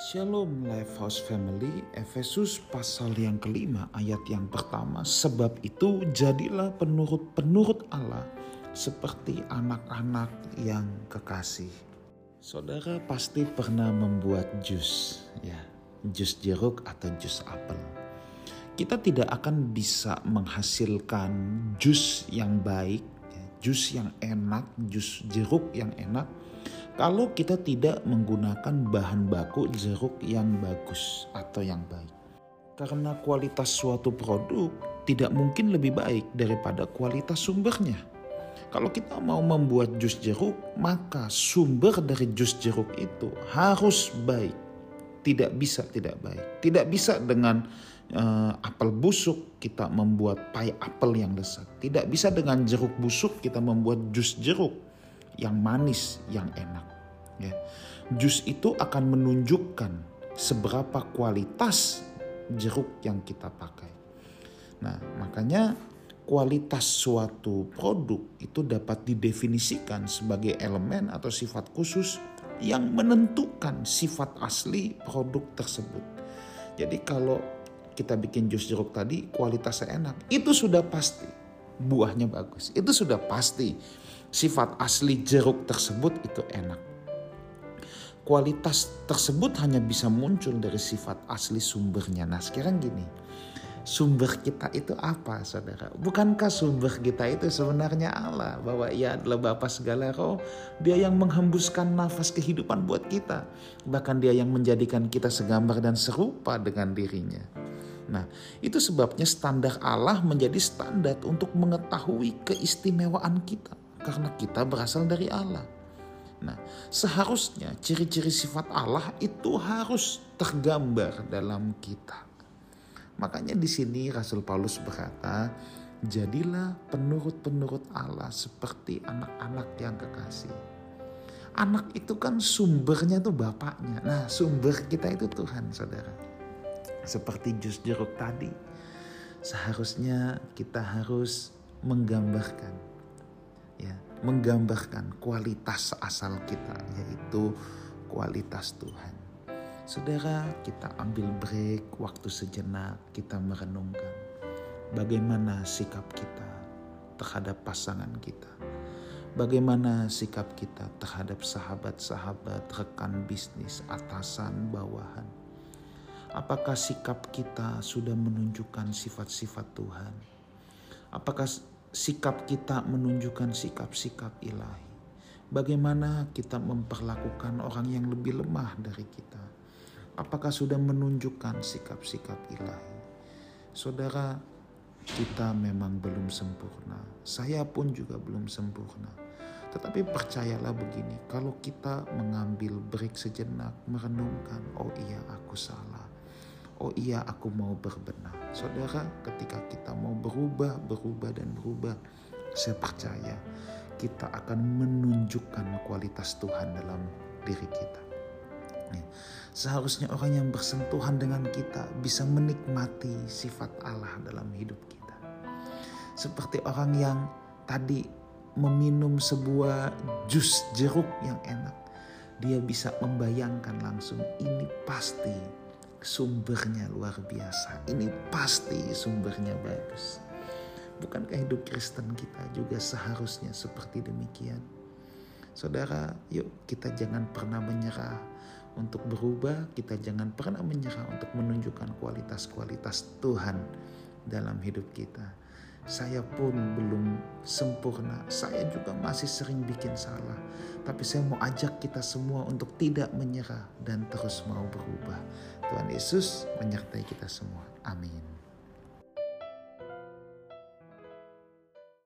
Shalom Lifehouse Family, Efesus pasal yang kelima ayat yang pertama. Sebab itu jadilah penurut-penurut Allah seperti anak-anak yang kekasih. Saudara pasti pernah membuat jus, ya, jus jeruk atau jus apel. Kita tidak akan bisa menghasilkan jus yang baik, ya, jus yang enak, jus jeruk yang enak kalau kita tidak menggunakan bahan baku jeruk yang bagus atau yang baik. Karena kualitas suatu produk tidak mungkin lebih baik daripada kualitas sumbernya. Kalau kita mau membuat jus jeruk, maka sumber dari jus jeruk itu harus baik. Tidak bisa tidak baik. Tidak bisa dengan uh, apel busuk kita membuat pai apel yang lezat. Tidak bisa dengan jeruk busuk kita membuat jus jeruk yang manis, yang enak. Ya. Jus itu akan menunjukkan seberapa kualitas jeruk yang kita pakai. Nah, makanya kualitas suatu produk itu dapat didefinisikan sebagai elemen atau sifat khusus yang menentukan sifat asli produk tersebut. Jadi kalau kita bikin jus jeruk tadi kualitasnya enak, itu sudah pasti buahnya bagus. Itu sudah pasti sifat asli jeruk tersebut itu enak kualitas tersebut hanya bisa muncul dari sifat asli sumbernya. Nah sekarang gini, sumber kita itu apa saudara? Bukankah sumber kita itu sebenarnya Allah? Bahwa ia adalah Bapa segala roh, dia yang menghembuskan nafas kehidupan buat kita. Bahkan dia yang menjadikan kita segambar dan serupa dengan dirinya. Nah itu sebabnya standar Allah menjadi standar untuk mengetahui keistimewaan kita. Karena kita berasal dari Allah. Nah, seharusnya ciri-ciri sifat Allah itu harus tergambar dalam kita. Makanya di sini Rasul Paulus berkata, jadilah penurut-penurut Allah seperti anak-anak yang kekasih. Anak itu kan sumbernya tuh bapaknya. Nah, sumber kita itu Tuhan, saudara. Seperti jus jeruk tadi, seharusnya kita harus menggambarkan ya menggambarkan kualitas asal kita yaitu kualitas Tuhan. Saudara, kita ambil break waktu sejenak, kita merenungkan bagaimana sikap kita terhadap pasangan kita. Bagaimana sikap kita terhadap sahabat-sahabat, rekan bisnis, atasan, bawahan. Apakah sikap kita sudah menunjukkan sifat-sifat Tuhan? Apakah sikap kita menunjukkan sikap-sikap ilahi. Bagaimana kita memperlakukan orang yang lebih lemah dari kita? Apakah sudah menunjukkan sikap-sikap ilahi? Saudara, kita memang belum sempurna. Saya pun juga belum sempurna. Tetapi percayalah begini, kalau kita mengambil break sejenak, merenungkan, oh iya aku salah oh iya aku mau berbenah. Saudara, ketika kita mau berubah, berubah dan berubah, saya percaya kita akan menunjukkan kualitas Tuhan dalam diri kita. Seharusnya orang yang bersentuhan dengan kita bisa menikmati sifat Allah dalam hidup kita. Seperti orang yang tadi meminum sebuah jus jeruk yang enak. Dia bisa membayangkan langsung ini pasti sumbernya luar biasa. Ini pasti sumbernya bagus. Bukankah hidup Kristen kita juga seharusnya seperti demikian? Saudara, yuk kita jangan pernah menyerah untuk berubah, kita jangan pernah menyerah untuk menunjukkan kualitas-kualitas Tuhan dalam hidup kita. Saya pun belum sempurna, saya juga masih sering bikin salah. Tapi saya mau ajak kita semua untuk tidak menyerah dan terus mau berubah. Tuhan Yesus menyertai kita semua. Amin.